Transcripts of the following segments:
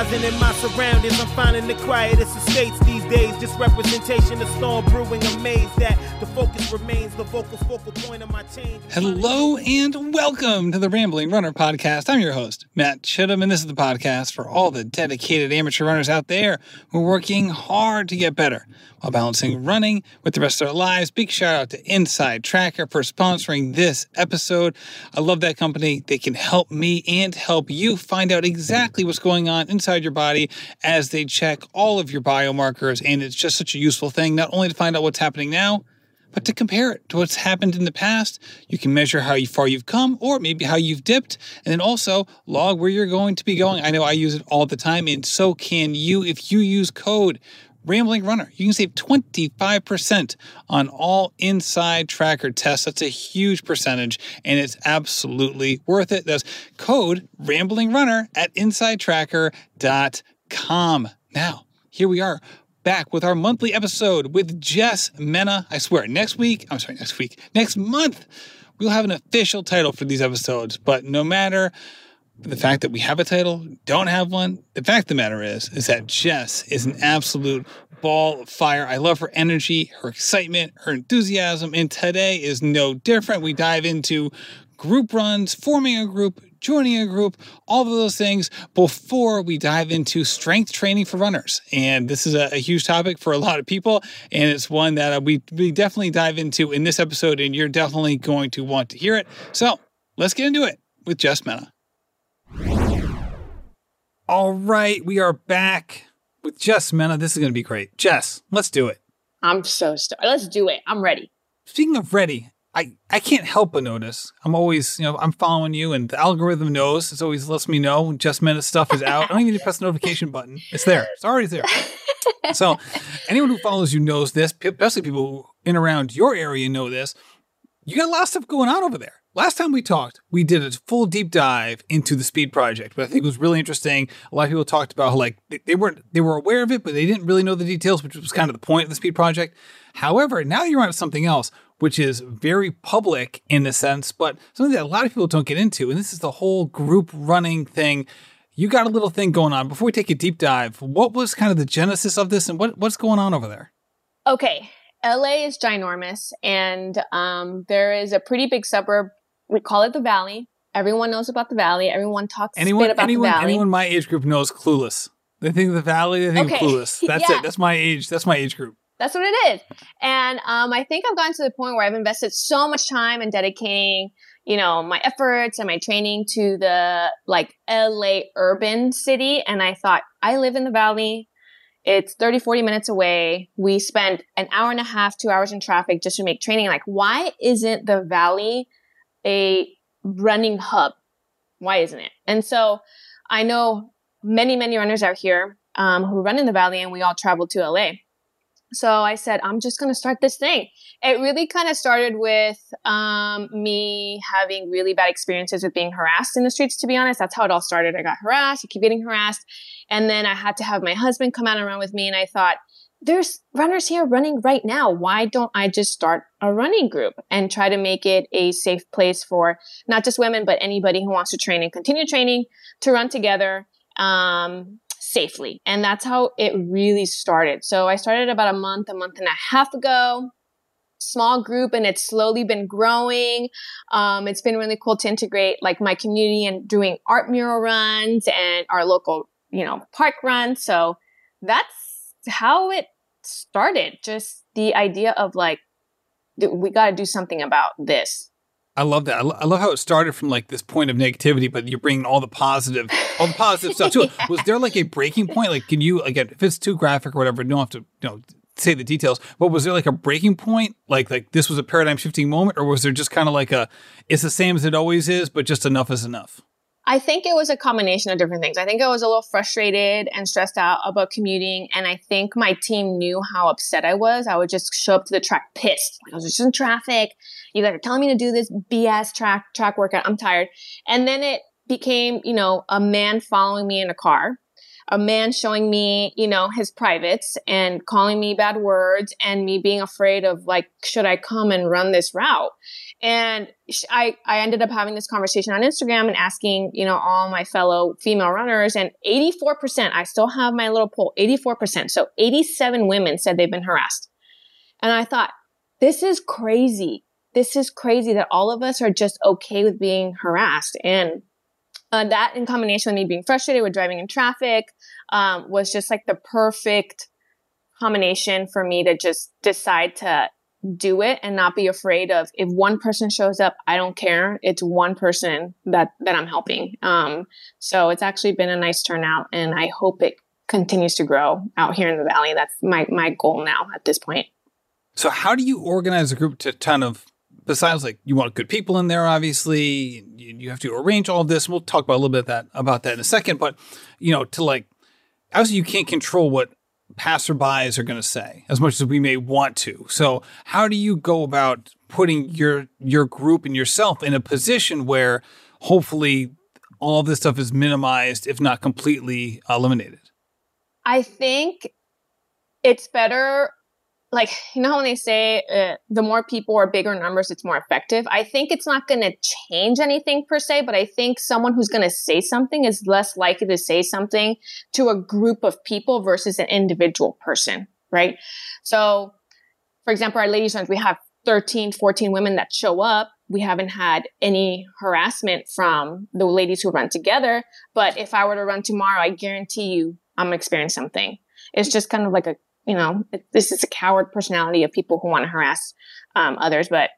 In my surroundings, I'm finding the quietest estates these days. Just representation of storm brewing. Amazed that the focus remains the vocal focal point of my change. Hello and welcome to the Rambling Runner Podcast. I'm your host, Matt Chittum, and this is the podcast for all the dedicated amateur runners out there who are working hard to get better while balancing running with the rest of their lives. Big shout out to Inside Tracker for sponsoring this episode. I love that company. They can help me and help you find out exactly what's going on inside your body as they check all of your biomarkers. And it's just such a useful thing, not only to find out what's happening now, but to compare it to what's happened in the past. You can measure how far you've come or maybe how you've dipped, and then also log where you're going to be going. I know I use it all the time, and so can you if you use code Rambling Runner. You can save 25% on all inside tracker tests. That's a huge percentage, and it's absolutely worth it. That's code Rambling Runner at InsideTracker.com. Now, here we are back with our monthly episode with Jess Mena. I swear, next week, I'm sorry, next week, next month, we'll have an official title for these episodes. But no matter the fact that we have a title, don't have one, the fact of the matter is, is that Jess is an absolute ball of fire. I love her energy, her excitement, her enthusiasm, and today is no different. We dive into group runs, forming a group, joining a group, all of those things before we dive into strength training for runners. And this is a, a huge topic for a lot of people, and it's one that uh, we, we definitely dive into in this episode, and you're definitely going to want to hear it. So let's get into it with Jess Mena. All right, we are back with Jess Mena. This is going to be great. Jess, let's do it. I'm so stoked. Let's do it. I'm ready. Speaking of ready, I, I can't help but notice. I'm always, you know, I'm following you and the algorithm knows. It always lets me know when Jess Mena's stuff is out. I don't even need to press the notification button. It's there. It's already there. so anyone who follows you knows this, especially people in around your area know this. You got a lot of stuff going on over there. Last time we talked, we did a full deep dive into the speed project, but I think it was really interesting. A lot of people talked about how like they, they weren't they were aware of it, but they didn't really know the details, which was kind of the point of the speed project. However, now you're on something else, which is very public in the sense, but something that a lot of people don't get into. And this is the whole group running thing. You got a little thing going on. Before we take a deep dive, what was kind of the genesis of this and what, what's going on over there? Okay. LA is ginormous, and um, there is a pretty big suburb we call it the Valley. Everyone knows about the Valley. Everyone talks anyone, about anyone, the Valley. Anyone my age group knows Clueless. They think the Valley. They think okay. Clueless. That's yeah. it. That's my age. That's my age group. That's what it is. And um, I think I've gotten to the point where I've invested so much time in dedicating, you know, my efforts and my training to the like LA urban city. And I thought, I live in the Valley. It's 30, 40 minutes away. We spend an hour and a half, two hours in traffic just to make training. Like, why isn't the Valley a running hub. Why isn't it? And so I know many, many runners out here um, who run in the valley and we all travel to LA. So I said, I'm just going to start this thing. It really kind of started with um, me having really bad experiences with being harassed in the streets, to be honest. That's how it all started. I got harassed, I keep getting harassed. And then I had to have my husband come out and run with me. And I thought, there's runners here running right now. Why don't I just start a running group and try to make it a safe place for not just women, but anybody who wants to train and continue training to run together um, safely? And that's how it really started. So I started about a month, a month and a half ago. Small group, and it's slowly been growing. Um, it's been really cool to integrate like my community and doing art mural runs and our local, you know, park runs. So that's how it started. Just the idea of like, we got to do something about this. I love that. I, lo- I, love how it started from like this point of negativity, but you're bringing all the positive, all the positive stuff to it. Was there like a breaking point? Like, can you again, if it's too graphic or whatever, don't have to, you know, say the details. But was there like a breaking point? Like, like this was a paradigm shifting moment, or was there just kind of like a, it's the same as it always is, but just enough is enough? I think it was a combination of different things. I think I was a little frustrated and stressed out about commuting. And I think my team knew how upset I was. I would just show up to the track pissed. I was just in traffic. You guys are telling me to do this BS track, track workout. I'm tired. And then it became, you know, a man following me in a car, a man showing me, you know, his privates and calling me bad words and me being afraid of like, should I come and run this route? And I, I ended up having this conversation on Instagram and asking, you know, all my fellow female runners and 84%, I still have my little poll, 84%. So 87 women said they've been harassed. And I thought, this is crazy. This is crazy that all of us are just okay with being harassed. And uh, that in combination with me being frustrated with driving in traffic um, was just like the perfect combination for me to just decide to do it and not be afraid of if one person shows up i don't care. It's one person that that i'm helping. Um so it's actually been a nice turnout and i hope it continues to grow out here in the valley. That's my my goal now at this point. So how do you organize a group to kind of besides like you want good people in there obviously you, have to arrange all this. We'll talk about a little bit that about that in a second but you know to like obviously you can't control what passerbys are going to say as much as we may want to. So how do you go about putting your your group and yourself in a position where hopefully all this stuff is minimized if not completely eliminated? I think it's better like you know when they say uh, the more people or bigger numbers it's more effective? I think it's not going to change anything per se but i think someone who's going to say something is less likely to say something to a group of people versus an individual person right? So for example our ladies we have 13 14 women that show up. We haven't had any harassment from the ladies who run together but if i were to run tomorrow i guarantee you i'm experience something. It's just kind of like a you know, this is a coward personality of people who want to harass um, others. But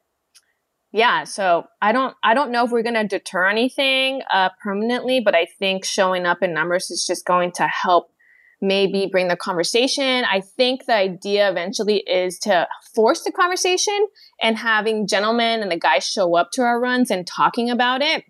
yeah, so I don't, I don't know if we're going to deter anything uh, permanently, but I think showing up in numbers is just going to help maybe bring the conversation. I think the idea eventually is to force the conversation and having gentlemen and the guys show up to our runs and talking about it.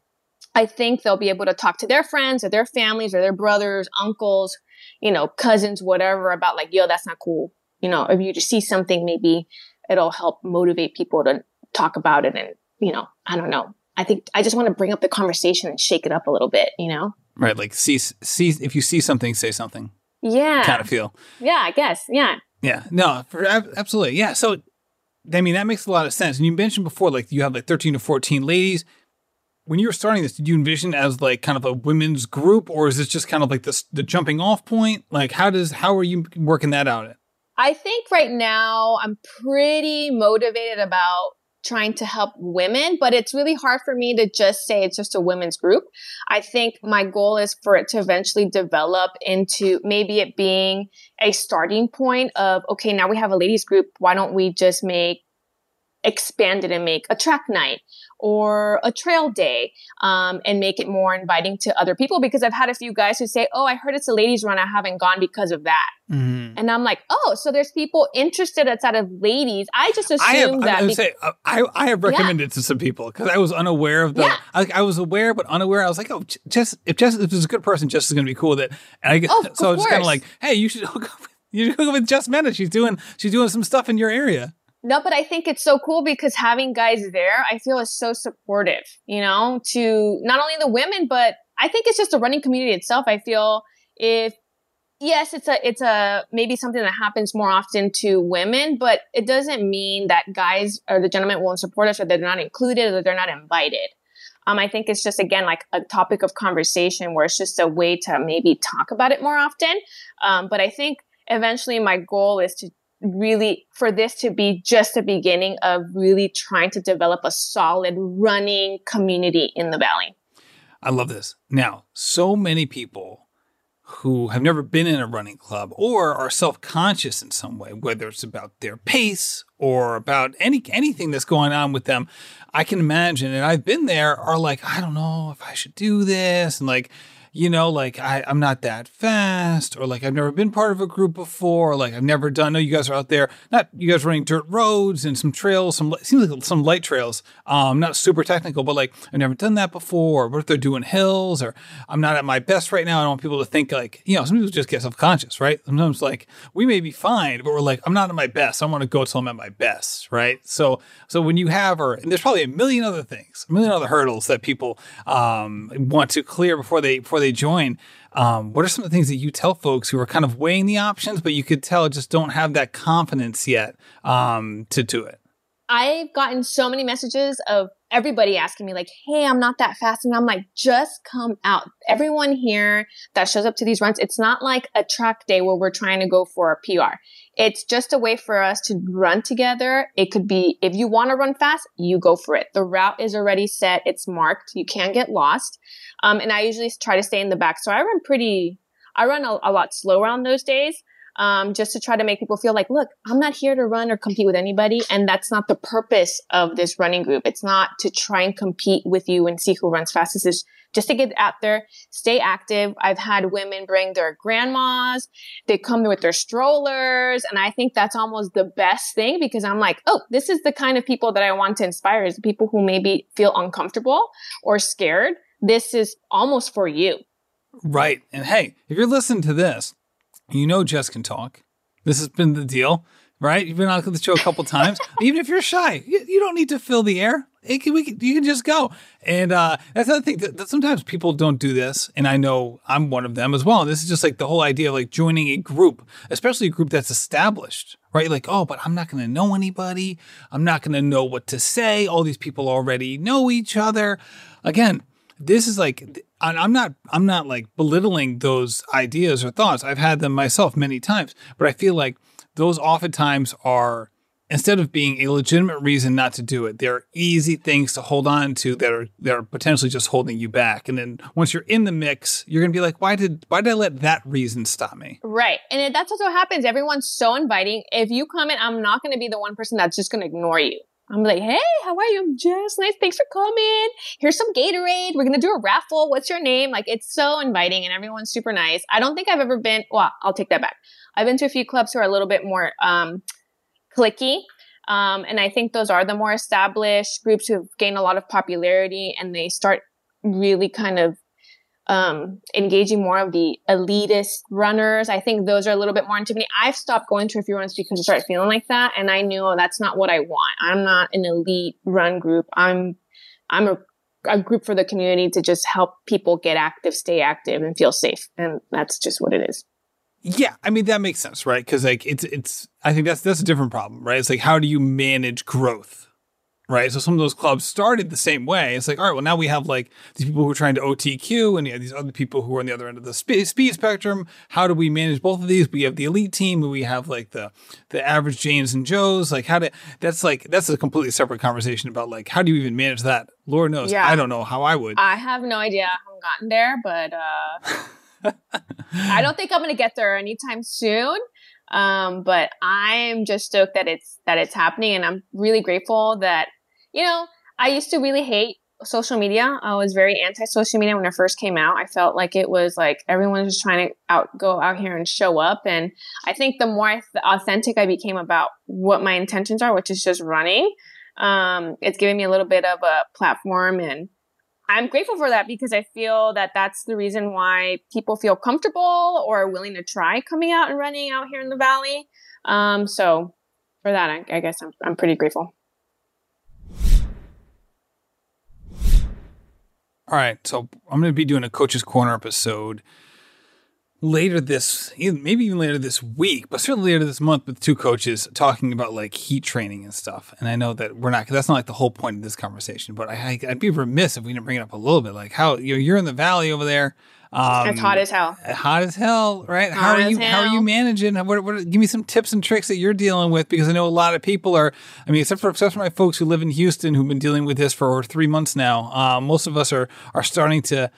I think they'll be able to talk to their friends or their families or their brothers, uncles, you know, cousins, whatever about like, yo, that's not cool. You know, if you just see something, maybe it'll help motivate people to talk about it. And, you know, I don't know. I think I just want to bring up the conversation and shake it up a little bit, you know? Right. Like see, see, if you see something, say something. Yeah. Kind of feel. Yeah, I guess. Yeah. Yeah. No, for, absolutely. Yeah. So, I mean, that makes a lot of sense. And you mentioned before, like you have like 13 to 14 ladies when you were starting this, did you envision as like kind of a women's group, or is this just kind of like the the jumping off point? Like, how does how are you working that out? I think right now I'm pretty motivated about trying to help women, but it's really hard for me to just say it's just a women's group. I think my goal is for it to eventually develop into maybe it being a starting point of, okay, now we have a ladies group. Why don't we just make expand it and make a track night or a trail day um, and make it more inviting to other people because I've had a few guys who say, Oh, I heard it's a ladies run. I haven't gone because of that. Mm-hmm. And I'm like, Oh, so there's people interested outside of ladies. I just assumed I have, that. I, be- say, uh, I, I have recommended yeah. to some people because I was unaware of the, yeah. I, I, was aware, but unaware. I was like, Oh, Jess, if Jess, if there's a good person, Jess is going to be cool with it. And I, oh, so I was kind of like, Hey, you should hook up with, you should hook up with Jess Mena. She's doing, she's doing some stuff in your area. No, but I think it's so cool because having guys there, I feel is so supportive, you know, to not only the women, but I think it's just the running community itself. I feel if yes, it's a it's a maybe something that happens more often to women, but it doesn't mean that guys or the gentlemen won't support us or they're not included or they're not invited. Um, I think it's just again like a topic of conversation where it's just a way to maybe talk about it more often. Um, but I think eventually my goal is to really for this to be just the beginning of really trying to develop a solid running community in the valley. I love this. Now, so many people who have never been in a running club or are self-conscious in some way, whether it's about their pace or about any anything that's going on with them, I can imagine, and I've been there, are like, I don't know if I should do this, and like you know, like I, I'm not that fast, or like I've never been part of a group before, or like I've never done. Know you guys are out there, not you guys running dirt roads and some trails, some seems like some light trails, um, not super technical, but like I've never done that before. Or what if they're doing hills, or I'm not at my best right now. I don't want people to think like, you know, some people just get self conscious, right? Sometimes like we may be fine, but we're like, I'm not at my best. I want to go till I'm at my best, right? So, so when you have, or and there's probably a million other things, a million other hurdles that people um, want to clear before they before they join. Um, what are some of the things that you tell folks who are kind of weighing the options, but you could tell just don't have that confidence yet um, to do it? I've gotten so many messages of everybody asking me like, Hey, I'm not that fast. And I'm like, just come out. Everyone here that shows up to these runs, it's not like a track day where we're trying to go for a PR. It's just a way for us to run together. It could be, if you want to run fast, you go for it. The route is already set. It's marked. You can't get lost. Um, and I usually try to stay in the back. So I run pretty, I run a, a lot slower on those days um, just to try to make people feel like, look, I'm not here to run or compete with anybody. And that's not the purpose of this running group. It's not to try and compete with you and see who runs fastest. It's just to get out there, stay active. I've had women bring their grandmas. They come with their strollers. And I think that's almost the best thing because I'm like, oh, this is the kind of people that I want to inspire is people who maybe feel uncomfortable or scared. This is almost for you. Right. And hey, if you're listening to this, you know Jess can talk. This has been the deal, right? You've been on the show a couple times. Even if you're shy, you, you, don't need to fill the air. Can, can, you can just go. And uh, that's the thing that, that, sometimes people don't do this. And I know I'm one of them as well. And this is just like the whole idea of like joining a group, especially a group that's established, right? Like, oh, but I'm not going to know anybody. I'm not going to know what to say. All these people already know each other. Again, this is like I'm not I'm not like belittling those ideas or thoughts. I've had them myself many times, but I feel like those oftentimes are instead of being a legitimate reason not to do it, they're easy things to hold on to that are that are potentially just holding you back. And then once you're in the mix, you're gonna be like, why did why did I let that reason stop me? Right, and that's also what happens. Everyone's so inviting. If you come in, I'm not gonna be the one person that's just gonna ignore you. I'm like, hey, how are you? I'm just nice. Thanks for coming. Here's some Gatorade. We're going to do a raffle. What's your name? Like, it's so inviting and everyone's super nice. I don't think I've ever been, well, I'll take that back. I've been to a few clubs who are a little bit more, um, clicky. Um, and I think those are the more established groups who gained a lot of popularity and they start really kind of um, engaging more of the elitist runners. I think those are a little bit more intimidating. I've stopped going to a few runs because I started feeling like that. And I knew oh, that's not what I want. I'm not an elite run group. I'm, I'm a, a group for the community to just help people get active, stay active and feel safe. And that's just what it is. Yeah, I mean that makes sense, right? Because like it's it's I think that's that's a different problem, right? It's like how do you manage growth, right? So some of those clubs started the same way. It's like, all right, well, now we have like these people who are trying to OTQ and these other people who are on the other end of the speed, speed spectrum. How do we manage both of these? We have the elite team and we have like the, the average James and Joes. Like how to, that's like, that's a completely separate conversation about like, how do you even manage that? Lord knows. Yeah. I don't know how I would. I have no idea. I haven't gotten there, but, uh, I don't think I'm going to get there anytime soon. Um, but I'm just stoked that it's that it's happening, and I'm really grateful that you know, I used to really hate social media. I was very anti social media when it first came out. I felt like it was like everyone was just trying to out go out here and show up. And I think the more authentic I became about what my intentions are, which is just running, um, it's giving me a little bit of a platform and I'm grateful for that because I feel that that's the reason why people feel comfortable or willing to try coming out and running out here in the valley. Um, so for that, I, I guess I'm, I'm pretty grateful. All right, so I'm going to be doing a Coach's Corner episode later this, maybe even later this week, but certainly later this month with two coaches talking about like heat training and stuff. And I know that we're not, that's not like the whole point of this conversation, but I, would be remiss if we didn't bring it up a little bit. Like how you know, you're in the valley over there. Um, it's hot as hell. Hot as hell, right? Hot how are you? How are you managing? What, what, give me some tips and tricks that you're dealing with because I know a lot of people are. I mean, except for except for my folks who live in Houston who've been dealing with this for over three months now. Uh, most of us are are starting to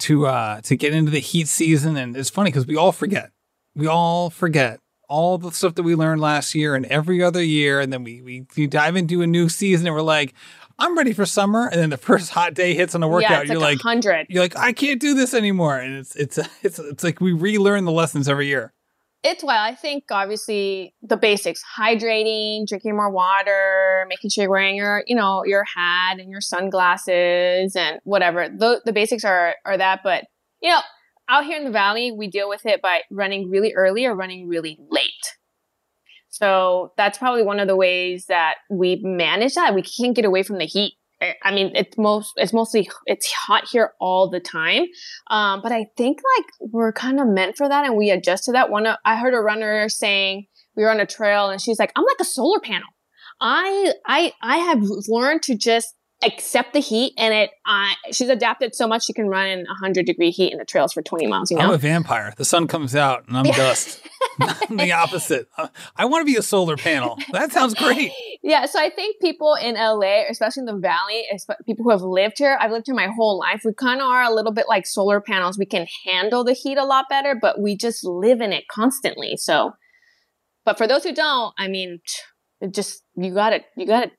to uh, to get into the heat season, and it's funny because we all forget. We all forget all the stuff that we learned last year and every other year, and then we we, we dive into a new season, and we're like, I'm ready for summer. And then the first hot day hits on a workout. Yeah, you're like, like 100. You're like, I can't do this anymore. And it's, it's, it's, it's like we relearn the lessons every year. It's well, I think obviously the basics, hydrating, drinking more water, making sure you're wearing your, you know, your hat and your sunglasses and whatever. The, the basics are, are that. But, you know, out here in the valley, we deal with it by running really early or running really late. So that's probably one of the ways that we manage that. We can't get away from the heat. I mean, it's most, it's mostly, it's hot here all the time. Um, but I think like we're kind of meant for that and we adjust to that. One, I heard a runner saying we were on a trail and she's like, I'm like a solar panel. I I I have learned to just accept the heat and it uh, she's adapted so much she can run in 100 degree heat in the trails for 20 miles you know I'm a vampire. The sun comes out and I'm dust. I'm the opposite. I want to be a solar panel. That sounds great. yeah so i think people in la especially in the valley people who have lived here i've lived here my whole life we kind of are a little bit like solar panels we can handle the heat a lot better but we just live in it constantly so but for those who don't i mean it just you gotta you gotta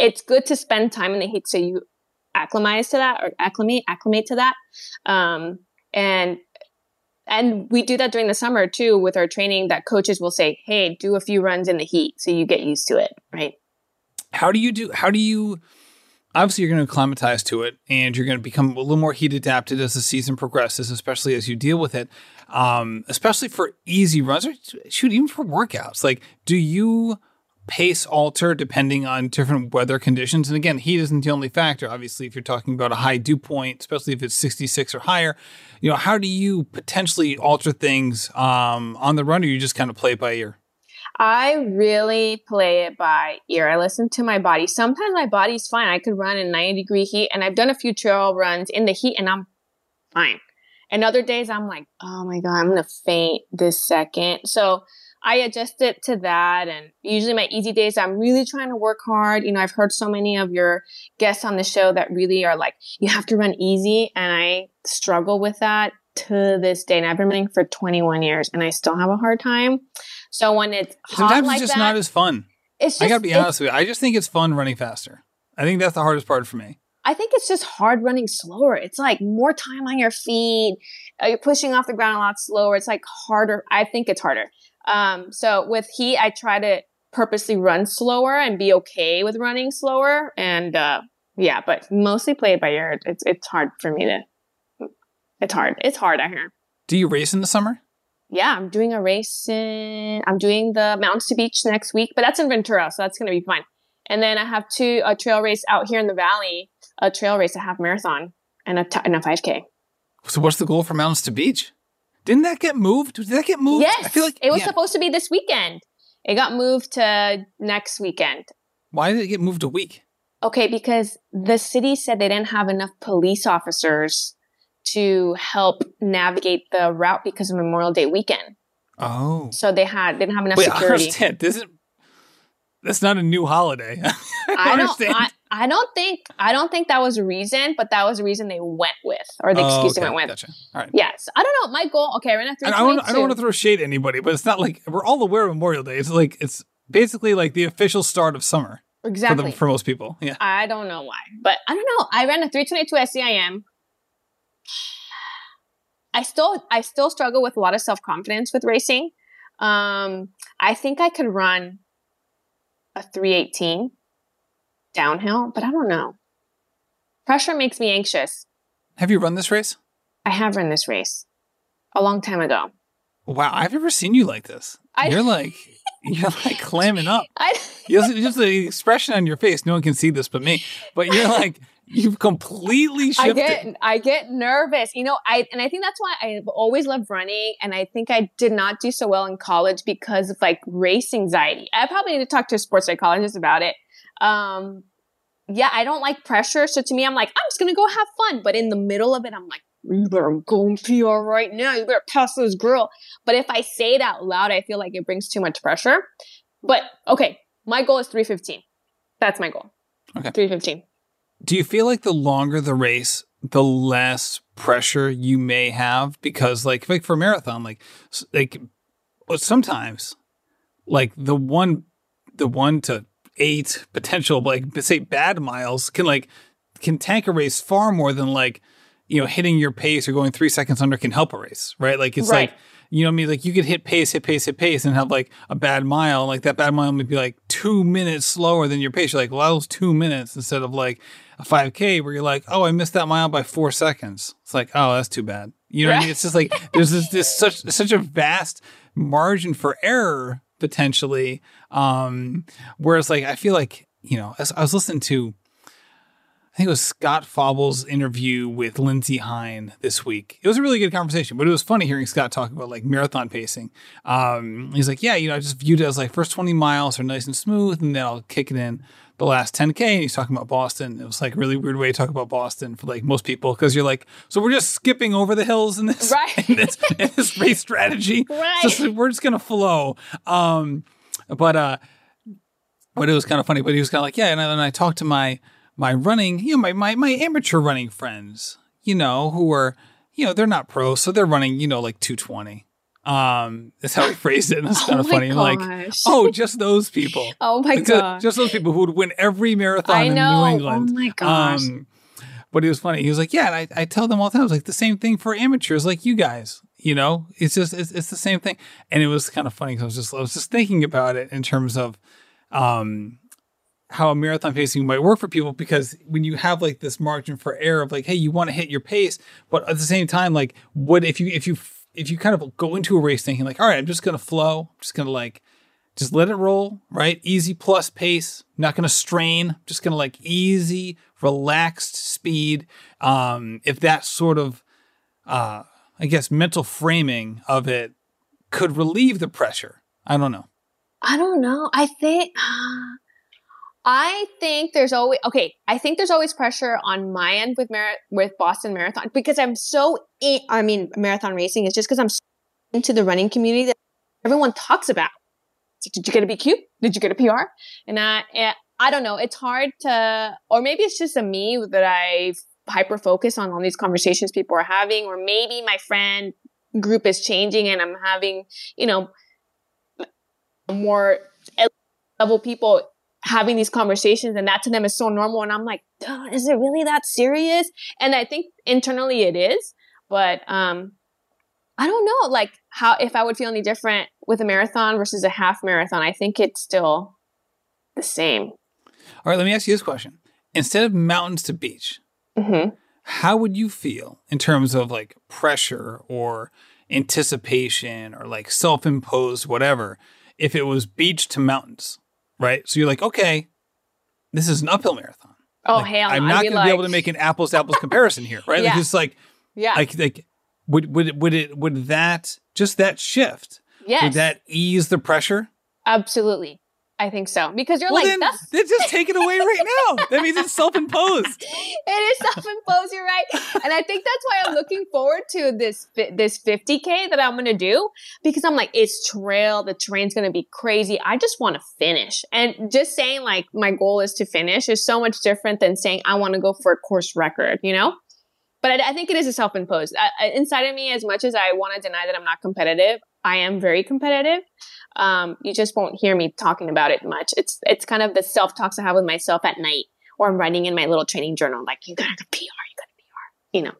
it's good to spend time in the heat so you acclimatize to that or acclimate acclimate to that um, and and we do that during the summer too with our training that coaches will say hey do a few runs in the heat so you get used to it right How do you do? How do you? Obviously, you're going to acclimatize to it, and you're going to become a little more heat adapted as the season progresses, especially as you deal with it. Um, especially for easy runs, or shoot, even for workouts. Like, do you pace alter depending on different weather conditions? And again, heat isn't the only factor. Obviously, if you're talking about a high dew point, especially if it's 66 or higher, you know, how do you potentially alter things um, on the run, or you just kind of play it by ear? I really play it by ear. I listen to my body. Sometimes my body's fine. I could run in 90 degree heat and I've done a few trail runs in the heat and I'm fine. And other days I'm like, oh my God, I'm going to faint this second. So I adjust it to that. And usually my easy days, I'm really trying to work hard. You know, I've heard so many of your guests on the show that really are like, you have to run easy. And I struggle with that to this day. And I've been running for 21 years and I still have a hard time. So when it's Sometimes like it's just that, not as fun. it's just, I gotta be honest with you. I just think it's fun running faster. I think that's the hardest part for me. I think it's just hard running slower. It's like more time on your feet. Uh, you're pushing off the ground a lot slower. It's like harder. I think it's harder. Um, so with heat, I try to purposely run slower and be okay with running slower. And uh, yeah, but mostly play it by ear. It's it's hard for me to. It's hard. It's hard out here. Do you race in the summer? Yeah, I'm doing a race in. I'm doing the Mountains to Beach next week, but that's in Ventura, so that's gonna be fun. And then I have two a trail race out here in the valley, a trail race, a half marathon, and a t- and a 5k. So what's the goal for Mountains to Beach? Didn't that get moved? Did that get moved? Yes, I feel like it was yeah. supposed to be this weekend. It got moved to next weekend. Why did it get moved a week? Okay, because the city said they didn't have enough police officers to help navigate the route because of Memorial Day weekend. Oh, So they had didn't have enough wait, I security. understand. This is that's not a new holiday. I, I don't. understand. I, I don't think. I don't think that was a reason, but that was a reason they went with, or the Oh, excuse they okay, went with. Gotcha. All right. Yes, I don't know. My goal. Okay, we're not three I don't. twenty I don't want to throw shade at anybody, but it's not like we're all aware of Memorial Day. It's like it's basically like the official start of summer for Exactly. the, for most people. Yeah. I don't know why, but I don't know. I ran a 322 SCIM. I still, I still struggle with a lot of self confidence with racing. Um, I think I could run a 318 downhill, but I don't know. Pressure makes me anxious. Have you run this race? I have run this race a long time ago. Wow, I've never seen you like this. I- you're like you're like clamming up. I, Just, just the expression on your face. No one can see this but me. But you're like you've completely I shifted. get I get nervous. You know, I and I think that's why I've always loved running and I think I did not do so well in college because of like race anxiety. I probably need to talk to a sports psychologist about it. Um yeah, I don't like pressure. So to me, I'm like, I'm just gonna go have fun. But in the middle of it, I'm like, you better go and PR right now. You better pass this girl. But if I say it out loud, I feel like it brings too much pressure. But okay, my goal is 315. That's my goal. Okay. 315. Do you feel like the longer the race, the less pressure you may have? Because like like for marathon, like like sometimes like the one the one to eight potential like say bad miles can like can tank a race far more than like you know hitting your pace or going three seconds under can help a race right? Like it's Right. like you know what I mean? Like you could hit pace hit pace hit pace and have like a bad mile like that bad mile might be like two minutes slower than your pace. You're like well that was two minutes instead of like a 5k where you're like oh I missed that mile by four seconds. It's like oh that's too bad. You know what I mean? It's just like there's this, this such such a vast margin for error potentially um whereas like I feel like you know I was listening to I think it was Scott Fauble's interview with Lindsey Hein this week. It was a really good conversation, but it was funny hearing Scott talk about like marathon pacing. Um, he's like, yeah, you know, I just viewed it as like first 20 miles are nice and smooth, and then I'll kick it in the last 10K. And he's talking about Boston. It was like a really weird way to talk about Boston for like most people because you're like, so we're just skipping over the hills in this, Right. in this, in this race strategy. Right. Just, we're just going to flow. Um, but, uh, but it was kind of funny. But he was kind of like, yeah. And then I talked to my my running, you know, my my my amateur running friends, you know, who are, you know, they're not pros, so they're running, you know, like two twenty. Um, that's how he phrased it. And it's Oh kind of funny. Like, oh, just those people. Oh my god. Just those people who would win every marathon I in know. New England. Oh my gosh. Um, but it was funny. He was like, "Yeah," I, I tell them all the time, I was like, the same thing for amateurs like you guys. You know, it's just it's, it's the same thing. And it was kind of funny because I was just I was just thinking about it in terms of um how a marathon pacing might work for people because when you have like this margin for error of like, hey, you want to hit your pace, but at the same time, like, what if you if you if you kind of go into a race thinking like, all right, I'm just gonna flow, I'm just gonna like just let it roll, right? Easy plus pace, not gonna strain, just gonna like easy, relaxed speed. Um, if that sort of uh I guess mental framing of it could relieve the pressure. I don't know. I don't know. I think I think there's always okay. I think there's always pressure on my end with Mar- with Boston Marathon because I'm so in, I mean marathon racing is just because I'm so into the running community that everyone talks about. Did you get a BQ? Did you get a PR? And I and I don't know. It's hard to, or maybe it's just a me that I hyper focus on all these conversations people are having, or maybe my friend group is changing and I'm having you know more level people having these conversations and that to them is so normal and i'm like is it really that serious? And i think internally it is but um i don't know like how if i would feel any different with a marathon versus a half marathon i think it's still the same. All right, let me ask you this question. Instead of mountains to beach, hmm how would you feel in terms of like pressure or anticipation or like self-imposed whatever if it was beach to mountains right? So you're like okay this is an uphill marathon. Oh Like, hell i'm not going to like, be able to make an apples to apples comparison here right? Like Yeah. it's like yeah. like like would would it would it would that just that shift yes. would that ease the pressure? Absolutely i think so because you're well like then, that's then just take it away right now that means it's self-imposed it is self-imposed. You're right, and I think that's why I'm looking forward to this this 50k that I'm gonna do because I'm like, it's trail. The terrain's gonna be crazy. I just want to finish, and just saying like my goal is to finish is so much different than saying I want to go for a course record. You know. But I, I think it is a self-imposed. I, inside of me, as much as I want to deny that I'm not competitive, I am very competitive. Um, you just won't hear me talking about it much. It's it's kind of the self-talks I have with myself at night or I'm writing in my little training journal, like, you gotta PR, you gotta PR, you know.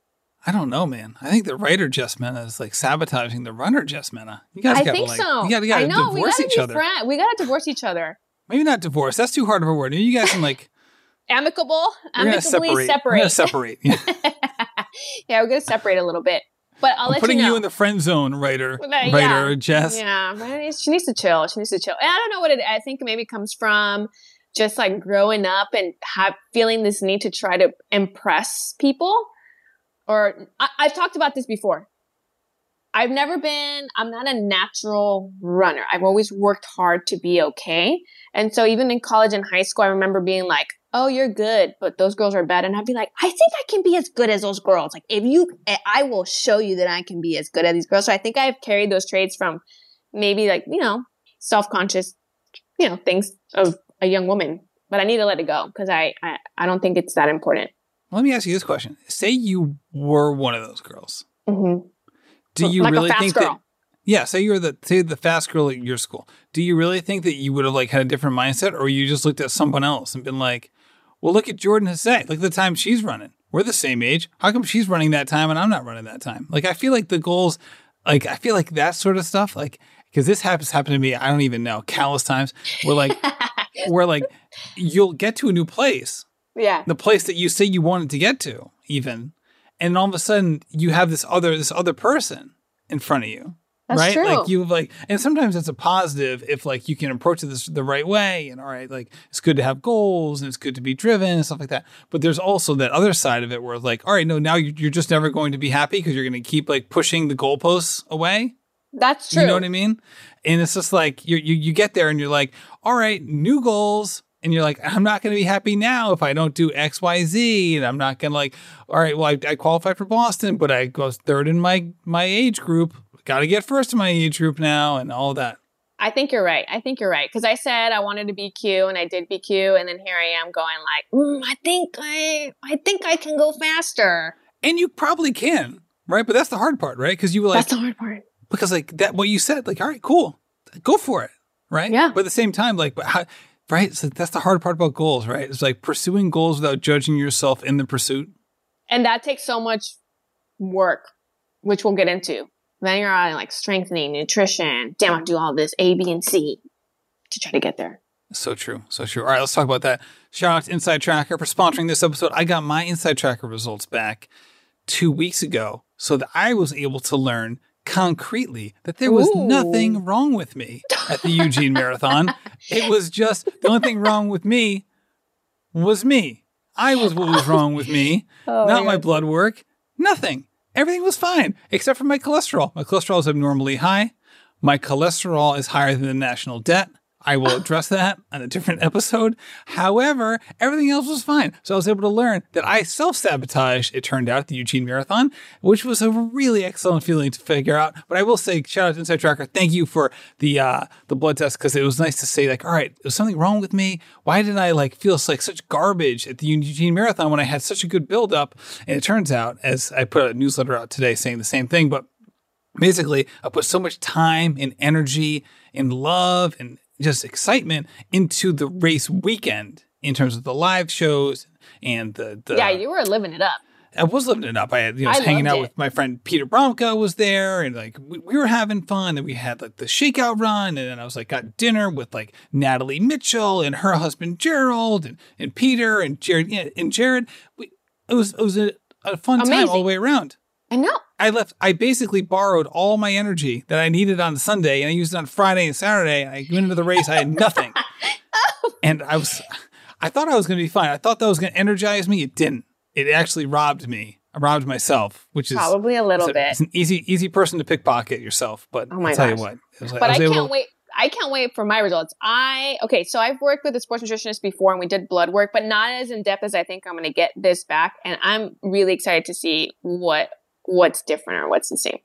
I don't know, man. I think the writer Jess Mena is like sabotaging the runner Jess Mena. You guys I gotta think like, so. you gotta, you gotta I know, we gotta each be other. friend- We gotta divorce each other. Maybe not divorce. That's too hard of a word. Maybe you guys can like Amicable, amicably separate. We're gonna separate. separate. Yeah. yeah, we're gonna separate a little bit. But I'll I'm let putting you you, in the friend zone, writer. Yeah. Writer Jess. Yeah, she needs to chill. She needs to chill. And I don't know what it. I think maybe comes from just like growing up and have feeling this need to try to impress people. Or I, I've talked about this before. I've never been. I'm not a natural runner. I've always worked hard to be okay. And so even in college and high school, I remember being like, "Oh, you're good, but those girls are bad." And I'd be like, "I think I can be as good as those girls. Like if you, I will show you that I can be as good as these girls." So I think I've carried those traits from maybe like you know self-conscious, you know things of a young woman. But I need to let it go because I, I I don't think it's that important. Let me ask you this question. Say you were one of those girls. Mm-hmm. Do you like really a fast think girl. that Yeah, say you're the say the fast girl at your school. Do you really think that you would have like had a different mindset or you just looked at someone else and been like, "Well, look at Jordan Hasay. Look at the time she's running. We're the same age. How come she's running that time and I'm not running that time?" Like I feel like the goals like I feel like that sort of stuff like cuz this happens happened to me, I don't even know, countless times We're like we're like you'll get to a new place yeah. the place that you say you wanted to get to even and all of a sudden you have this other this other person in front of you That's right? true. Like you like, and sometimes it's a positive if like you can approach this the right way. And all right, like it's good to have goals and it's good to be driven and stuff like that. But there's also that other side of it where like, all right, no, now you- you're just never going to be happy because you're going to keep like pushing the goalposts away. That's true. You know what I mean? And it's just like you you you get there and you're like, all right, new goals. And you're like, I'm not going to be happy now if I don't do X, Y, Z. And I'm not going to like, all right, well, I, I qualified for Boston, but I was third in my my age group. Got to get first in my age group now, and all that. I think you're right. I think you're right because I said I wanted to BQ and I did BQ, and then here I am going like, mm, I think I, I think I can go faster. And you probably can, right? But that's the hard part, right? Because you were like, That's the hard part. because like that, what you said, like, all right, cool, go for it, right? Yeah. But at the same time, like, but how, right? So that's the hard part about goals, right? It's like pursuing goals without judging yourself in the pursuit. And that takes so much work, which we'll get into. Then you're on like strengthening, nutrition. Damn, I have to do all this A, B, and C to try to get there. So true. So true. All right, let's talk about that. Shout out to Inside Tracker for sponsoring this episode. I got my Inside Tracker results back two weeks ago so that I was able to learn concretely that there was Ooh. nothing wrong with me at the Eugene Marathon. It was just the only thing wrong with me was me. I was what was wrong with me, Oh not my blood work. Nothing. Everything was fine except for my cholesterol. My cholesterol is abnormally high. My cholesterol is higher than the national debt. I will address that on a different episode. However, everything else was fine. So I was able to learn that I self sabotaged, it turned out, at the Eugene Marathon, which was a really excellent feeling to figure out. But I will say, shout out to Inside Tracker. Thank you for the uh, the blood test because it was nice to say, like, all right, there's something wrong with me. Why did I like feel like such garbage at the Eugene Marathon when I had such a good build up? And it turns out, as I put a newsletter out today saying the same thing, but basically I put so much time and energy and love and just excitement into the race weekend in terms of the live shows and the, the Yeah, you were living it up. I was living it up. I you know, I was hanging out it. with my friend Peter Bromka was there and like we, we were having fun and we had like the shakeout run and then I was like got dinner with like Natalie Mitchell and her husband Gerald and, and Peter and Jared yeah, and Jared. We, it was it was a, a fun time all the way around. I know. I left. I basically borrowed all my energy that I needed on Sunday, and I used it on Friday and Saturday. And I went into the race. I had nothing, and I was. I thought I was going to be fine. I thought that was going to energize me. It didn't. It actually robbed me. I robbed myself, which is Probably a little it's, bit. it's an easy, easy person to pickpocket yourself. But Oh my I'll tell you what, like, but I I, can't to- wait. I can't wait for my results. I okay, so I've worked with a sports nutritionist before, and we did blood work, but not as in depth as I think I'm going to get this back. And I'm really excited to see what what's different or what's the same.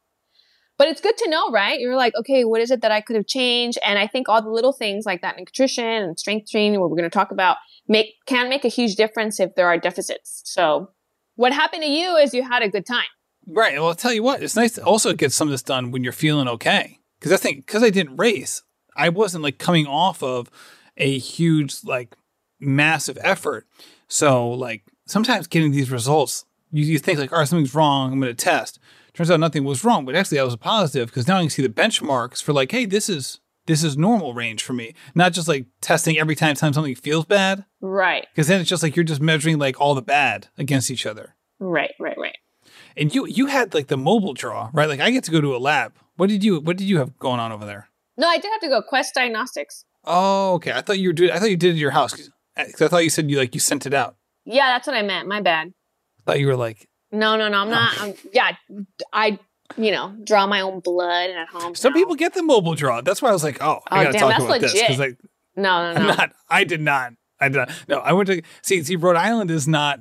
But it's good to know, right? You're like, okay, what is it that I could have changed? And I think all the little things like that, nutrition and strength training, what we're going to talk about, make can make a huge difference if there are deficits. So, what happened to you is you had a good time. Right. Well, I'll tell you what, it's nice to also get some of this done when you're feeling okay. Because I think, because I didn't race, I wasn't like coming off of a huge, like, massive effort. So, like, sometimes getting these results, you, you think, like, all right, something's wrong. I'm going to test. Turns out nothing was wrong, but actually, that was a positive because now I can see the benchmarks for, like, hey, this is. This is normal range for me, not just like testing every time, time something feels bad. Right, Because then it's just like you're just measuring like all the bad against each other. right, right, right. And you you had like the mobile draw, right? Like I get to go to a lab. What did you what did you have going on over there? No, I did have to go Quest Diagnostics. Oh, okay. I thought you were doing. I thought you did it at your house because I thought you said you like you sent it out. Yeah, that's what I meant. My bad. Thought you were like No, no, no. I'm not. I'm, yeah, I, you know, draw my own blood at home. some no. people get the mobile draw. That's why I was like, oh, I Oh, gotta damn, talk that's about this because like No, no, no. not. I did not. I did not. No, I went to see. See, Rhode Island is not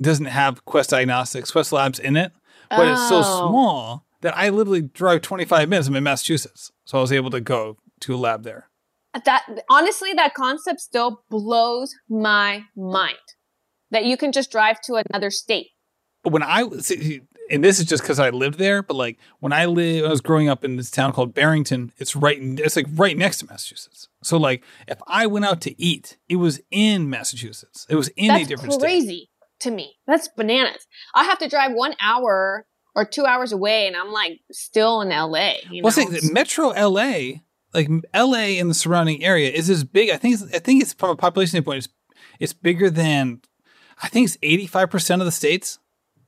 doesn't have Quest Diagnostics, Quest Labs in it, but it's so Oh. small that I literally drive 25 minutes. I'm in Massachusetts, so I was able to go to a lab there. That honestly, that concept still blows my mind. That you can just drive to another state. when I was, and this is just because I lived there, but like when I lived, I was growing up in this town called Barrington. It's right, it's like right next to Massachusetts. So like if I went out to eat, it was in Massachusetts. It was in a That's different state. crazy to me. That's bananas. I have to drive one hour or two hours away, and I'm like still in LA. You know? See, Metro LA, like LA and the surrounding area, is as big. I think. It's, I think it's from a population standpoint, it's it's bigger than. I think it's eighty five percent of the states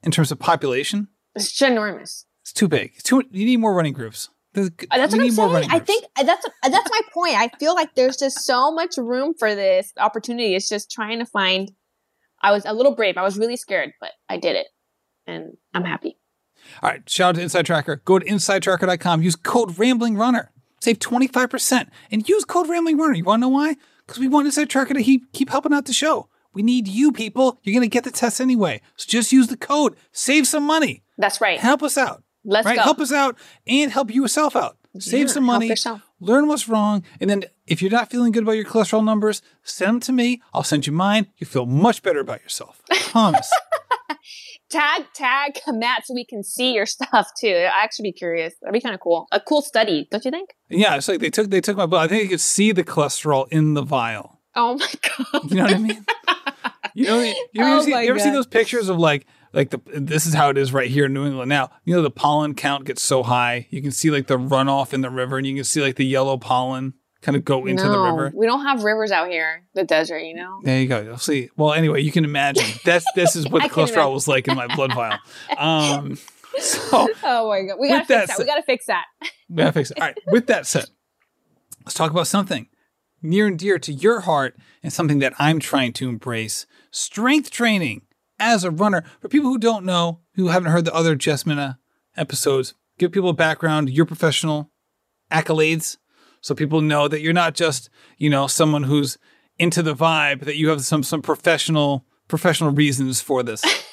in terms of population. it's ginormous. It's too big. It's too. You need more running groups. Uh, That's what I'm saying. I think uh, that's that's my point. I feel like there's just so much room for this opportunity. It's just trying to find. I was a little brave. I was really scared, but I did it, and I'm happy. All right, shout out to Inside Tracker. Go to insidetracker.com. Use code Rambling Runner. Save 25% and use code Rambling Runner. You want to know why? Because we want Inside Tracker to keep, keep helping out the show. We need you people. You're going to get the test anyway. So just use the code. Save some money. That's right. Help us out. Let's right? go. Help us out and help yourself out. Save Yeah, some money. Learn what's wrong. And then if you're not feeling good about your cholesterol numbers, send them to me. I'll send you mine. You feel much better about yourself. I promise. Tag tag Matt so we can see your stuff too. I actually be curious. That'd be kind of cool. A cool study, don't you think? Yeah, it's like they took they took my blood. I think you could see the cholesterol in the vial. Oh my god. You know what I mean? You know, you ever, Oh see, you ever see those pictures of like like the this is how it is right here in New England now. You know the pollen count gets so high, you can see like the runoff in the river, and you can see like the yellow pollen kind of go into the river. we don't have rivers out here. The desert, you know. There you go. You'll see. Well, anyway, you can imagine that's this is what the cholesterol was like in my blood vial. Um, so Oh my god, we gotta fix that that. said- We gotta fix that. we gotta fix it. All right. With that said, let's talk about something near and dear to your heart and something that I'm trying to embrace: strength training as a runner. For people who don't know, who haven't heard the other Jess Mena episodes, give people a background, your professional accolades, so people know that you're not just you know someone who's into the vibe, that you have some some professional professional reasons for this.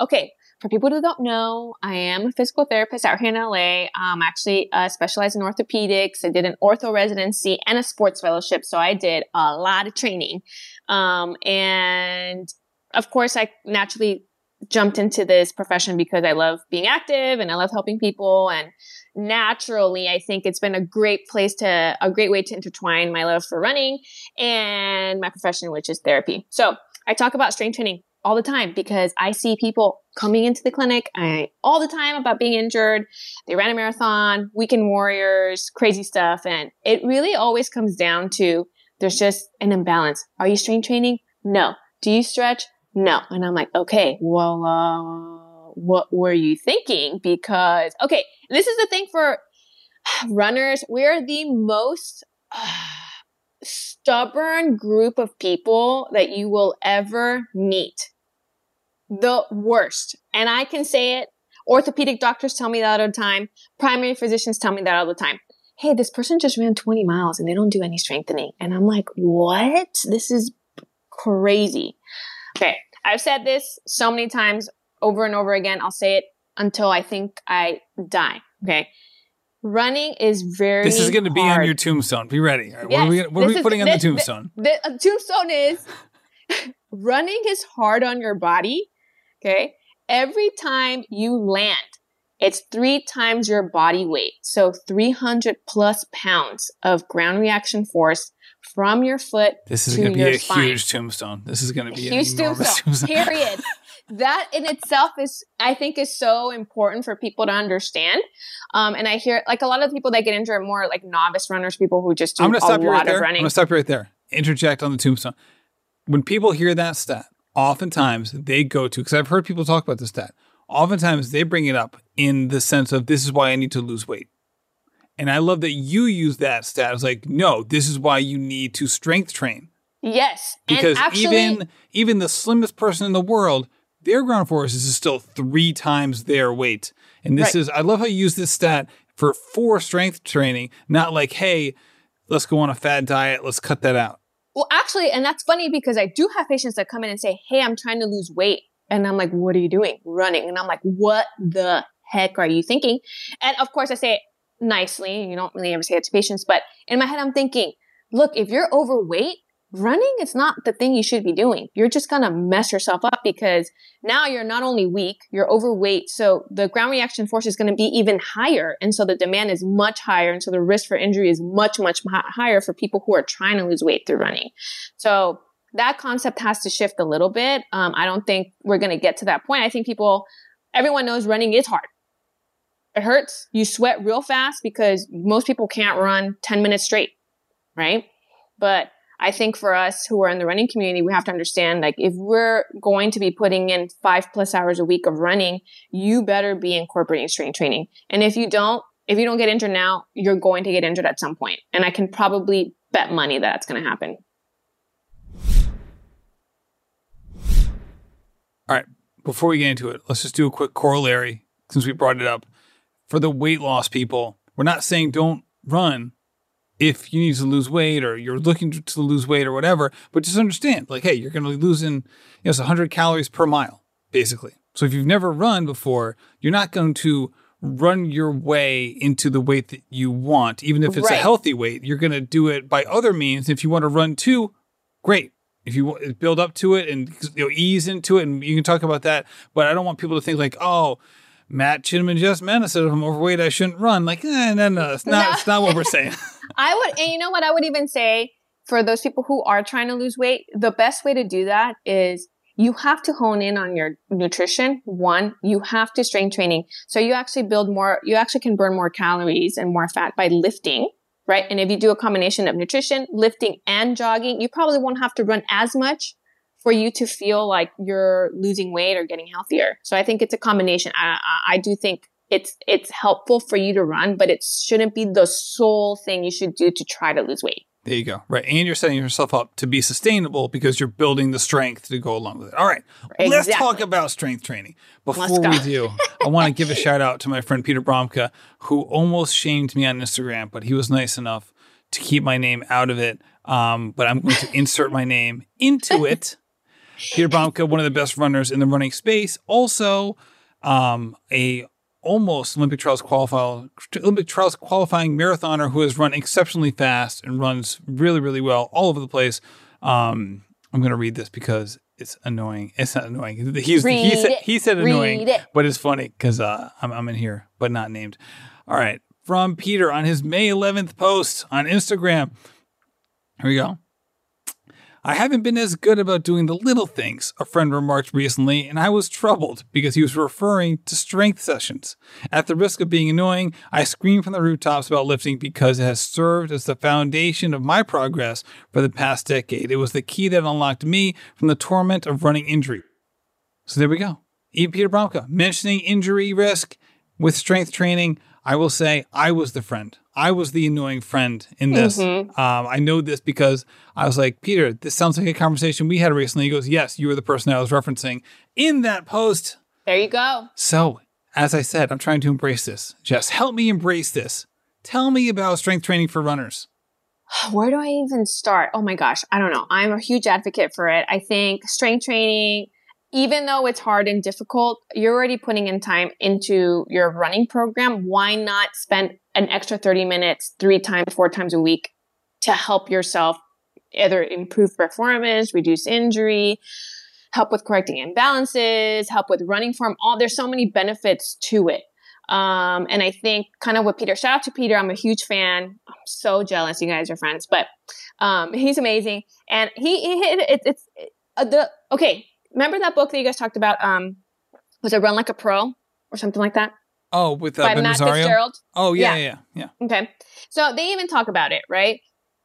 Okay, for people who don't know, I am a physical therapist out here in LA. Um, actually uh, specialize in orthopedics. I did an ortho residency and a sports fellowship, so I did a lot of training. Um, and of course, I naturally jumped into this profession because I love being active and I love helping people. And naturally, I think it's been a great place to, a great way to intertwine my love for running and my profession, which is therapy. So I talk about strength training all the time because I see people coming into the clinic I, all the time about being injured. They ran a marathon, weekend warriors, crazy stuff. And it really always comes down to there's just an imbalance. Are you strength training? No. Do you stretch? No. And I'm like, okay, well, uh, what were you thinking? Because, okay, this is the thing for runners. We're the most stubborn group of people that you will ever meet. The worst. And I can say it. Orthopedic doctors tell me that all the time. Primary physicians tell me that all the time. Hey, this person just ran 20 miles and they don't do any strengthening. And I'm like, what? This is crazy. Okay. I've said this so many times over and over again. I'll say it until I think I die. Okay. Running is very This is going to be on your tombstone. Be ready. Right, what are we, what are we is- putting on the tombstone? the uh, tombstone is running is hard on your body. Okay. Every time you land, it's three times your body weight. So 300 plus pounds of ground reaction force from your foot This is going to be a spine. huge tombstone. This is going to be an huge tombstone. tombstone. Period. that in itself is, I think, is so important for people to understand. Um, and I hear like a lot of people that get injured more like novice runners, people who just do I'm going to stop you right there. of I'm going to stop you right there. Interject on the tombstone. When people hear that stat, oftentimes they go to, because I've heard people talk about this stat, oftentimes they bring it up in the sense of this is why I need to lose weight. And I love that you use that stat as like, no, this is why you need to strength train. yes. Because and actually, even even the slimmest person in the world, their ground force is still three times their weight. And this Right. is I love how you use this stat for for strength training, not like, hey, let's go on a fad diet, let's cut that out. Well, actually, and that's funny because I do have patients that come in and say, Hey, I'm trying to lose weight. And I'm like, What are you doing? Running. And I'm like, What the heck are you thinking? And of course, I say it nicely. You don't really ever say it to patients, but in my head, I'm thinking, Look, if you're overweight, running is not the thing you should be doing. You're just going to mess yourself up because now you're not only weak, you're overweight. So the ground reaction force is going to be even higher. And so the demand is much higher. And so the risk for injury is much, much higher for people who are trying to lose weight through running. So that concept has to shift a little bit. Um, I don't think we're going to get to that point. I think people, everyone knows running is hard. It hurts. You sweat real fast because most people can't run 10 minutes straight, right? But I think for us who are in the running community, we have to understand like if we're going to be putting in five plus hours a week of running, you better be incorporating strength training. And if you don't, if you don't get injured now, you're going to get injured at some point. And I can probably bet money that that's going to happen. All right. Before we get into it, let's just do a quick corollary since we brought it up. For the weight loss people, we're not saying don't run if you need to lose weight or you're looking to lose weight or whatever, but just understand like, hey, you're going to be losing, you know, it's 100 calories per mile, basically. So if you've never run before, you're not going to run your way into the weight that you want, even if it's Right. a healthy weight. You're going to do it by other means. If you want to run too, great. If you build up to it and you know, ease into it, and you can talk about that. But I don't want people to think like, oh, Matt Chinaman just meant I said if I'm overweight, I shouldn't run. Like, eh, no, no, it's not. No. It's not what we're saying. I would, and you know what? I would even say for those people who are trying to lose weight, the best way to do that is you have to hone in on your nutrition. One, you have to strength training. So you actually build more, you actually can burn more calories and more fat by lifting, right? And if you do a combination of nutrition, lifting and jogging, you probably won't have to run as much for you to feel like you're losing weight or getting healthier. So I think it's a combination. I, I, I do think it's it's helpful for you to run, but it shouldn't be the sole thing you should do to try to lose weight. There you go. Right. And you're setting yourself up to be sustainable because you're building the strength to go along with it. All right. Let's talk about strength training. Before we do, I want to give a shout out to my friend Peter Bromka, who almost shamed me on Instagram, but he was nice enough to keep my name out of it. Um, but I'm going to insert my name into it. Peter Bromka, one of the best runners in the running space, also um, a almost Olympic trials qualifier, Olympic trials qualifying marathoner who has run exceptionally fast and runs really, really well all over the place. Um, I'm going to read this because it's annoying. It's not annoying. He's, he said he said annoying, it. but it's funny because uh, I'm, I'm in here, but not named. All right, from Peter on his May 11th post on Instagram. Here we go. I haven't been as good about doing the little things, a friend remarked recently, and I was troubled because he was referring to strength sessions. At the risk of being annoying, I screamed from the rooftops about lifting because it has served as the foundation of my progress for the past decade. It was the key that unlocked me from the torment of running injury. So there we go. Even Peter Bromka mentioning injury risk with strength training. I will say I was the friend. I was the annoying friend in this. Um, I know this because I was like, Peter, this sounds like a conversation we had recently. He goes, Yes, you were the person I was referencing in that post. There you go. So, as I said, I'm trying to embrace this. Jess, help me embrace this. Tell me about strength training for runners. Where do I even start? Oh my gosh, I don't know. I'm a huge advocate for it. I think strength training, even though it's hard and difficult, you're already putting in time into your running program. Why not spend an extra 30 minutes three times, four times a week to help yourself either improve performance, reduce injury, help with correcting imbalances, help with running form. All there's so many benefits to it. Um, and I think kind of with Peter, shout out to Peter. I'm a huge fan. I'm so jealous you guys are friends, but, um, he's amazing. And he, he hit it, it's, uh, the, okay. Remember that book that you guys talked about? Um, was it Run Like a Pro or something like that? Oh, with uh, By Ben Matt Rosario? Fitzgerald. Oh, yeah, Yeah. yeah, yeah. yeah. Okay. So they even talk about it, right?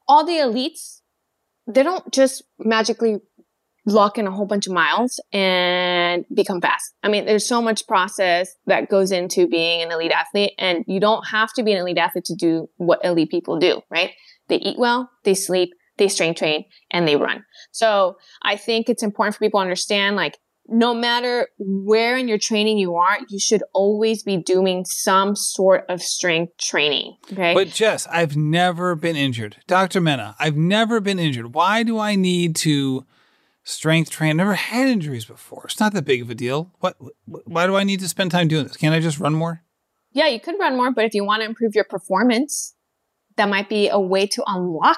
All the elites, they don't just magically lock in a whole bunch of miles and become fast. I mean, there's so much process that goes into being an elite athlete and you don't have to be an elite athlete to do what elite people do, right? They eat well, they sleep, they strength train, and they run. So I think it's important for people to understand like no matter where in your training you are, you should always be doing some sort of strength training. Okay. But Jess, I've never been injured. Dr. Mena, I've never been injured. Why do I need to strength train? I've never had injuries before. It's not that big of a deal. What? Why do I need to spend time doing this? Can't I just run more? yeah, you could run more, but if you want to improve your performance, that might be a way to unlock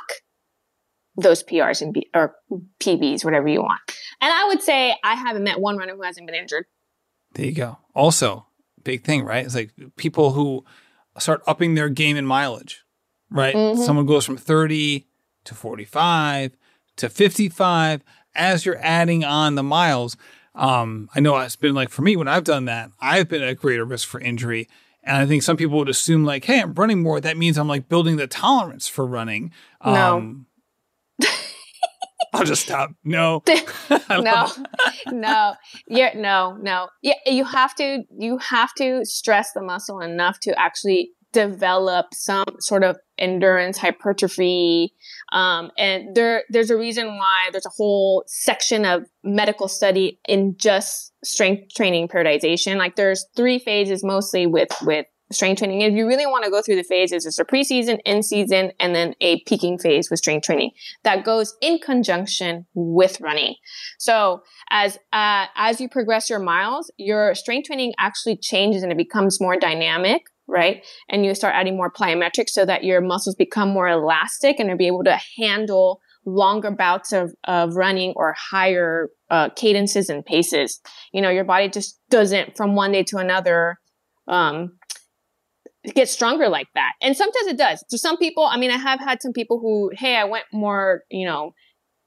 those PRs and B- or PBs, whatever you want. And I would say I haven't met one runner who hasn't been injured. There you go. Also, big thing, right? It's like people who start upping their game in mileage, right? Mhm. Someone goes from 30 to 45 to 55 as you're adding on the miles. Um, I know it's been like for me when I've done that, I've been at greater risk for injury. And I think some people would assume like, hey, I'm running more. That means I'm like building the tolerance for running. No. I'll just stop. No. No, no, yeah, no, no. Yeah, you have to, you have to stress the muscle enough to actually develop some sort of endurance hypertrophy. Um, and there, there's a reason why there's a whole section of medical study in just strength training periodization. Like there's three phases mostly with, with strength training. If you really want to go through the phases, it's a preseason, in season, and then a peaking phase with strength training that goes in conjunction with running. So as uh, as you progress your miles, your strength training actually changes and it becomes more dynamic right? And you start adding more plyometrics so that your muscles become more elastic and to be able to handle longer bouts of, of running or higher uh, cadences and paces. You know, your body just doesn't from one day to another um, get stronger like that. And sometimes it does. To some people, I mean, I have had some people who, hey, I went more, you know,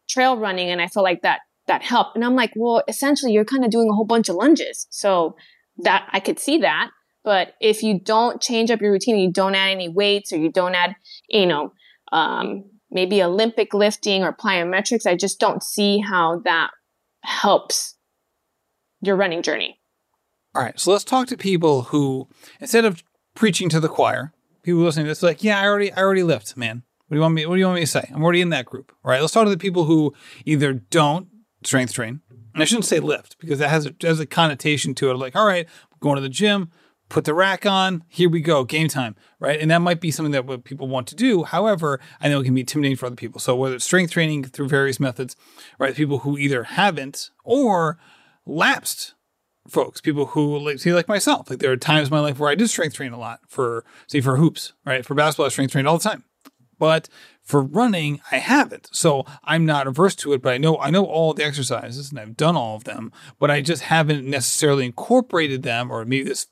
trail running and I feel like that that helped. And I'm like, well, essentially you're kind of doing a whole bunch of lunges. So that I could see that. But if you don't change up your routine, you don't add any weights or you don't add, you know, um, maybe Olympic lifting or plyometrics, I just don't see how that helps your running journey. All right. So let's talk to people who, instead of preaching to the choir, people listening to this, like, yeah, I already, I already lift, man. What do you want me, what do you want me to say? I'm already in that group. All right. Let's talk to the people who either don't strength train. And I shouldn't say lift because that has a, has a connotation to it. Like, all right, going to the gym, put the rack on, here we go, game time, right? And that might be something that people want to do. However, I know it can be intimidating for other people. So whether it's strength training through various methods, right? People who either haven't or lapsed folks, people who like see like myself. Like there are times in my life where I did strength train a lot for say for hoops, right? For basketball, I strength trained all the time. But for running, I haven't. So I'm not averse to it, but I know I know all the exercises and I've done all of them, but I just haven't necessarily incorporated them, or maybe this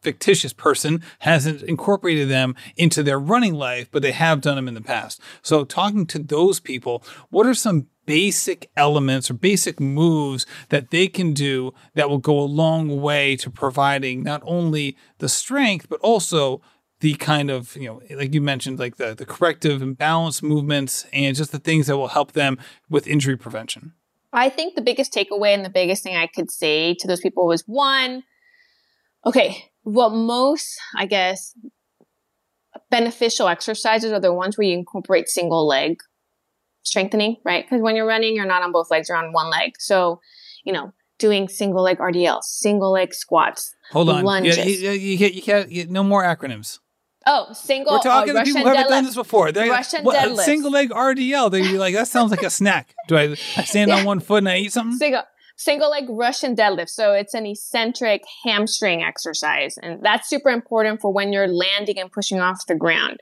fictitious person hasn't incorporated them into their running life, but they have done them in the past. So talking to those people, what are some basic elements or basic moves that they can do that will go a long way to providing not only the strength, but also the kind of you know like you mentioned like the the corrective and balance movements and just the things that will help them with injury prevention. I think the biggest takeaway and the biggest thing i could say to those people was one okay what most i guess beneficial exercises are the ones where you incorporate single leg strengthening right because when you're running you're not on both legs you're on one leg so you know doing single leg rdl single leg squats hold on lunges. Yeah, you, you, can't, you can't no more acronyms Oh, single. We're talking uh, to people who haven't done this before. They're, Russian what, deadlift. Single leg RDL. They'd be like, that sounds like a snack. Do I, I stand yeah. on one foot and I eat something? Single, single leg Russian deadlift. So it's an eccentric hamstring exercise. And that's super important for when you're landing and pushing off the ground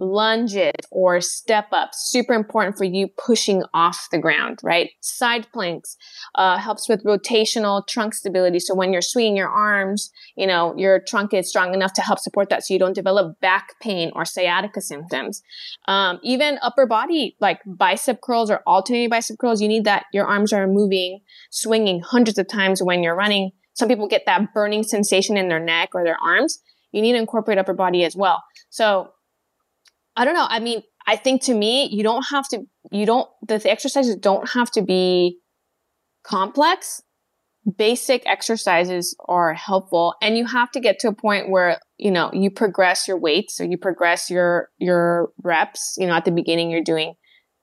lunges or step ups super important for you pushing off the ground right? Side planks uh, helps with rotational trunk stability. So when you're swinging your arms you know your trunk is strong enough to help support that so you don't develop back pain or sciatica symptoms. Um, even upper body like bicep curls or alternating bicep curls you need that your arms are moving swinging hundreds of times when you're running. Some people get that burning sensation in their neck or their arms. You need to incorporate upper body as well. So I don't know. I mean, I think to me, you don't have to, you don't, the, the exercises don't have to be complex. Basic exercises are helpful and you have to get to a point where, you know, you progress your weights or you progress your, your reps. You know, at the beginning, you're doing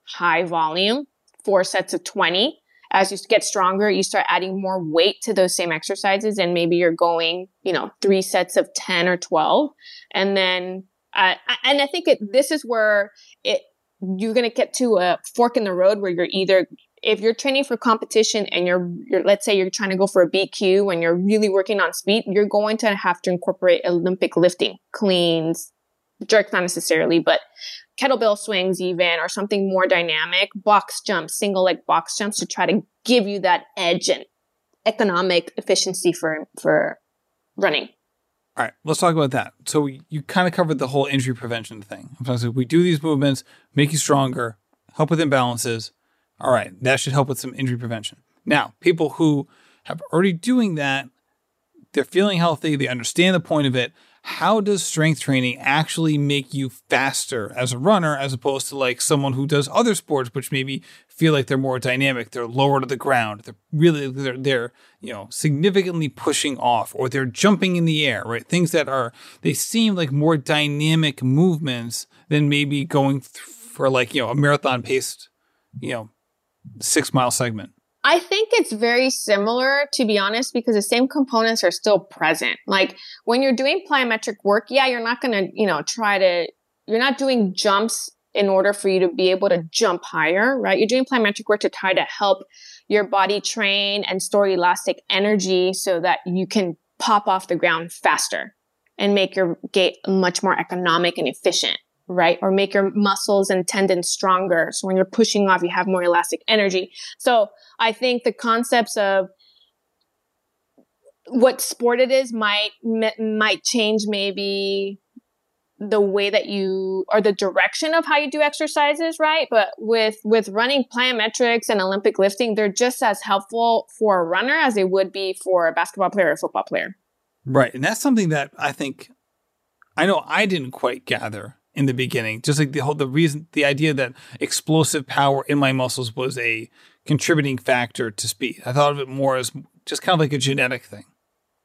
high volume, four sets of 20. As you get stronger, you start adding more weight to those same exercises and maybe you're going, you know, three sets of 10 or 12. And then and I think it, this is where it you're going to get to a fork in the road where you're either if you're training for competition and you're, you're let's say you're trying to go for a BQ and you're really working on speed, you're going to have to incorporate Olympic lifting, cleans, jerks not necessarily, but kettlebell swings even or something more dynamic, box jumps, single leg box jumps to try to give you that edge and economic efficiency for for running. All right, let's talk about that. So you kind of covered the whole injury prevention thing. So we do these movements, make you stronger, help with imbalances. All right, that should help with some injury prevention. Now, people who have already doing that, they're feeling healthy, they understand the point of it. How does strength training actually make you faster as a runner as opposed to like someone who does other sports which maybe feel like they're more dynamic they're lower to the ground they're really they're, they're you know significantly pushing off or they're jumping in the air right? Things that are they seem like more dynamic movements than maybe going for like you know a marathon paced you know six mile segment I think it's very similar, to be honest, because the same components are still present. Like when you're doing plyometric work, yeah, you're not going to, you know, try to, you're not doing jumps in order for you to be able to jump higher, right? You're doing plyometric work to try to help your body train and store elastic energy so that you can pop off the ground faster and make your gait much more economic and efficient right? Or make your muscles and tendons stronger. So when you're pushing off, you have more elastic energy. So I think the concepts of what sport it is might might change maybe the way that you or the direction of how you do exercises right but with with running plyometrics and olympic lifting they're just as helpful for a runner as they would be for a basketball player or football player right and that's something that i think i know i didn't quite gather in the beginning. Just like the whole the reason the idea that explosive power in my muscles was a contributing factor to speed. I thought of it more as just kind of like a genetic thing.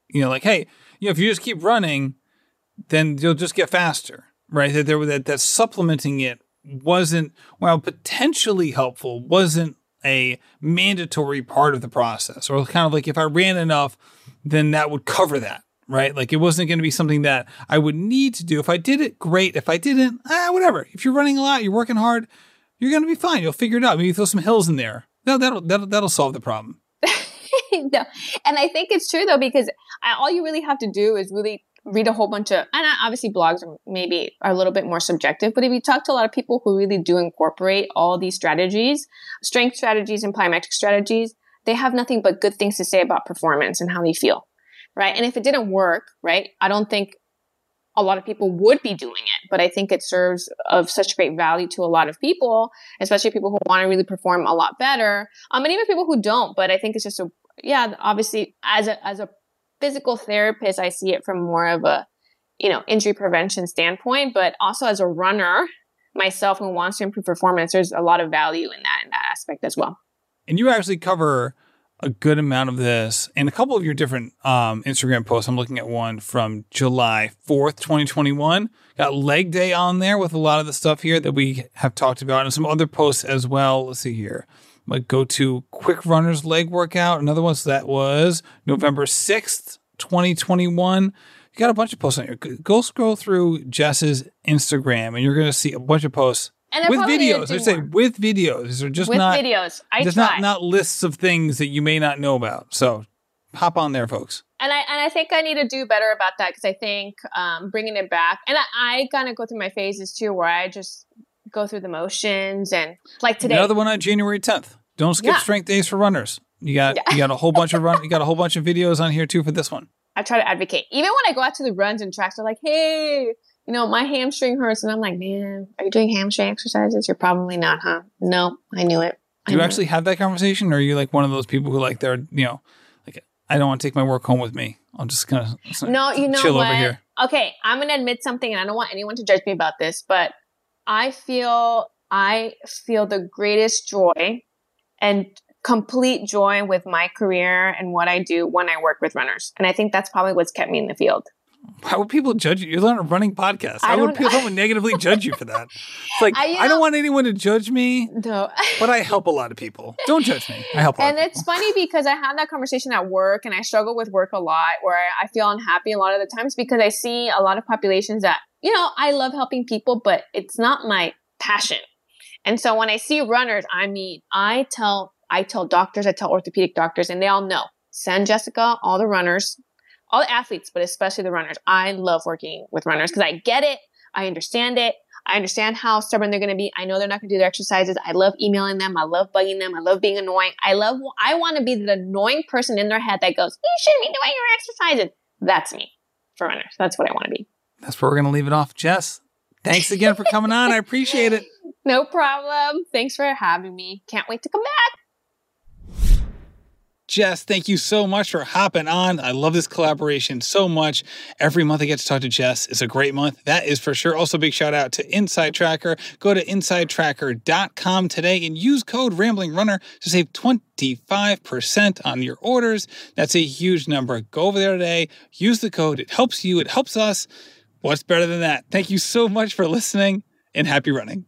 You know, like hey, you know, if you just keep running, then you'll just get faster, right? That there that that supplementing it wasn't while potentially helpful, wasn't a mandatory part of the process. Or kind of like if I ran enough, then that would cover that right? Like it wasn't going to be something that I would need to do. If I did it, great. If I didn't, ah, whatever. If you're running a lot, you're working hard, you're going to be fine. You'll figure it out. Maybe throw some hills in there. No, that'll that'll that'll solve the problem. no. And I think it's true though because all you really have to do is really read a whole bunch of and obviously blogs are maybe are a little bit more subjective but if you talk to a lot of people who really do incorporate all these strategies strength strategies and plyometric strategies they have nothing but good things to say about performance and how they feel right? And if it didn't work, right, I don't think a lot of people would be doing it, but I think it serves of such great value to a lot of people, especially people who want to really perform a lot better. Um, and even people who don't, but I think it's just a, yeah, obviously as a, as a physical therapist, I see it from more of a, you know, injury prevention standpoint, but also as a runner myself who wants to improve performance, there's a lot of value in that, in that aspect as well. And you actually cover a good amount of this in a couple of your different um, Instagram posts. I'm looking at one from July 4th, 2021. Got leg day on there with a lot of the stuff here that we have talked about and some other posts as well. Let's see here. Like go to quick runners leg workout. Another one so that was November 6th, 2021. You got a bunch of posts on here. Go scroll through Jess's Instagram and you're going to see a bunch of posts and with videos. I say with videos. These are just with not videos. I just try. not not lists of things that you may not know about. So hop on there, folks. And I and I think I need to do better about that because I think um, bringing it back, and I, I kind of go through my phases too, where I just go through the motions and like today. Another one on January 10th. Don't skip yeah. strength days for runners. You got yeah. you got a whole bunch of run. You got a whole bunch of videos on here too for this one. I try to advocate. Even when I go out to the runs and tracks, they're like, "Hey, you know, my hamstring hurts. And I'm like, man, are you doing hamstring exercises? You're probably not, huh? No, I knew it. I Do you actually it. have that conversation? Or are you like one of those people who like they're, you know, like, I don't want to take my work home with me. I'm just going to no, you know chill what? over here. Okay. I'm going to admit something and I don't want anyone to judge me about this, but I feel, I feel the greatest joy and complete joy with my career and what I do when I work with runners. And I think that's probably what's kept me in the field. How would people judge you? You're on a running podcast. How would people someone negatively judge you for that? It's like I, I don't want anyone to judge me. No. but I help a lot of people. Don't judge me. I help. and it's funny because I have that conversation at work, and I struggle with work a lot, where I feel unhappy a lot of the times because I see a lot of populations that you know I love helping people, but it's not my passion. And so when I see runners, I mean, I tell I tell doctors, I tell orthopedic doctors, and they all know. Send Jessica all the runners all the athletes, but especially the runners. I love working with runners because I get it. I understand it. I understand how stubborn they're going to be. I know they're not going to do their exercises. I love emailing them. I love bugging them. I love being annoying. I love, I want to be the annoying person in their head that goes, you shouldn't be doing your exercises. That's me for runners. That's what I want to be. That's where we're going to leave it off. Jess, thanks again for coming on. I appreciate it. No problem. Thanks for having me. Can't wait to come back. Jess, thank you so much for hopping on. I love this collaboration so much. Every month I get to talk to Jess. It's a great month. That is for sure. Also, big shout out to InsideTracker. Go to insidetracker.com today and use code Rambling Runner to save 25% on your orders. That's a huge number. Go over there today, use the code. It helps you, it helps us. What's better than that? Thank you so much for listening and happy running.